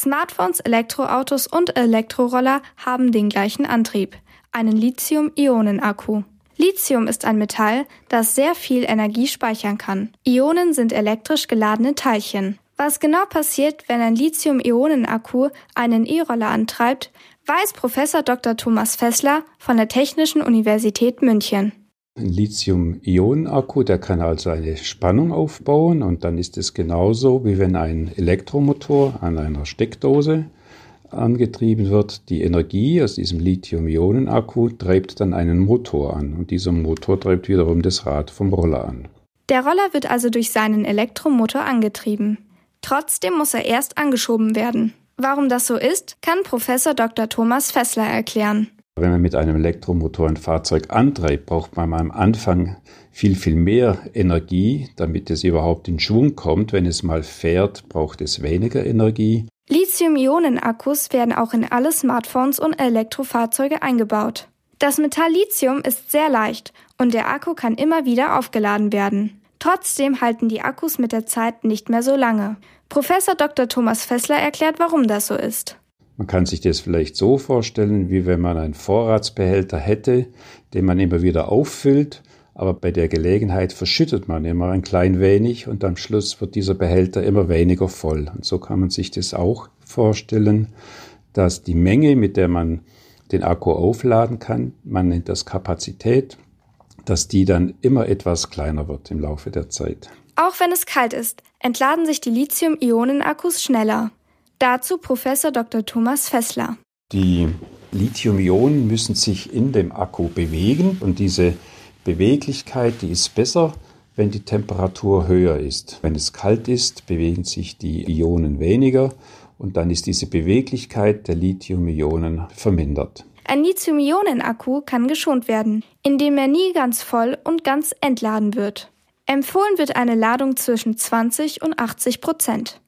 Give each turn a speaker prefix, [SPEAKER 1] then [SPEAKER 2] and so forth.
[SPEAKER 1] Smartphones, Elektroautos und Elektroroller haben den gleichen Antrieb, einen Lithium-Ionen-Akku. Lithium ist ein Metall, das sehr viel Energie speichern kann. Ionen sind elektrisch geladene Teilchen. Was genau passiert, wenn ein Lithium-Ionen-Akku einen E-Roller antreibt, weiß Professor Dr. Thomas Fessler von der Technischen Universität München.
[SPEAKER 2] Lithium-Ionen-Akku, der kann also eine Spannung aufbauen und dann ist es genauso, wie wenn ein Elektromotor an einer Steckdose angetrieben wird. Die Energie aus diesem Lithium-Ionen-Akku treibt dann einen Motor an und dieser Motor treibt wiederum das Rad vom Roller an.
[SPEAKER 1] Der Roller wird also durch seinen Elektromotor angetrieben. Trotzdem muss er erst angeschoben werden. Warum das so ist, kann Professor Dr. Thomas Fessler erklären.
[SPEAKER 2] Wenn man mit einem Elektromotor ein Fahrzeug antreibt, braucht man am Anfang viel, viel mehr Energie, damit es überhaupt in Schwung kommt. Wenn es mal fährt, braucht es weniger Energie.
[SPEAKER 1] Lithium-Ionen-Akkus werden auch in alle Smartphones und Elektrofahrzeuge eingebaut. Das Metall Lithium ist sehr leicht und der Akku kann immer wieder aufgeladen werden. Trotzdem halten die Akkus mit der Zeit nicht mehr so lange. Professor Dr. Thomas Fessler erklärt, warum das so ist.
[SPEAKER 2] Man kann sich das vielleicht so vorstellen, wie wenn man einen Vorratsbehälter hätte, den man immer wieder auffüllt, aber bei der Gelegenheit verschüttet man immer ein klein wenig und am Schluss wird dieser Behälter immer weniger voll. Und so kann man sich das auch vorstellen, dass die Menge, mit der man den Akku aufladen kann, man nennt das Kapazität, dass die dann immer etwas kleiner wird im Laufe der Zeit.
[SPEAKER 1] Auch wenn es kalt ist, entladen sich die Lithium-Ionen-Akkus schneller. Dazu Professor Dr. Thomas Fessler.
[SPEAKER 2] Die Lithium-Ionen müssen sich in dem Akku bewegen und diese Beweglichkeit, die ist besser, wenn die Temperatur höher ist. Wenn es kalt ist, bewegen sich die Ionen weniger und dann ist diese Beweglichkeit der Lithium-Ionen vermindert.
[SPEAKER 1] Ein Lithium-Ionen-Akku kann geschont werden, indem er nie ganz voll und ganz entladen wird. Empfohlen wird eine Ladung zwischen 20 und 80 Prozent.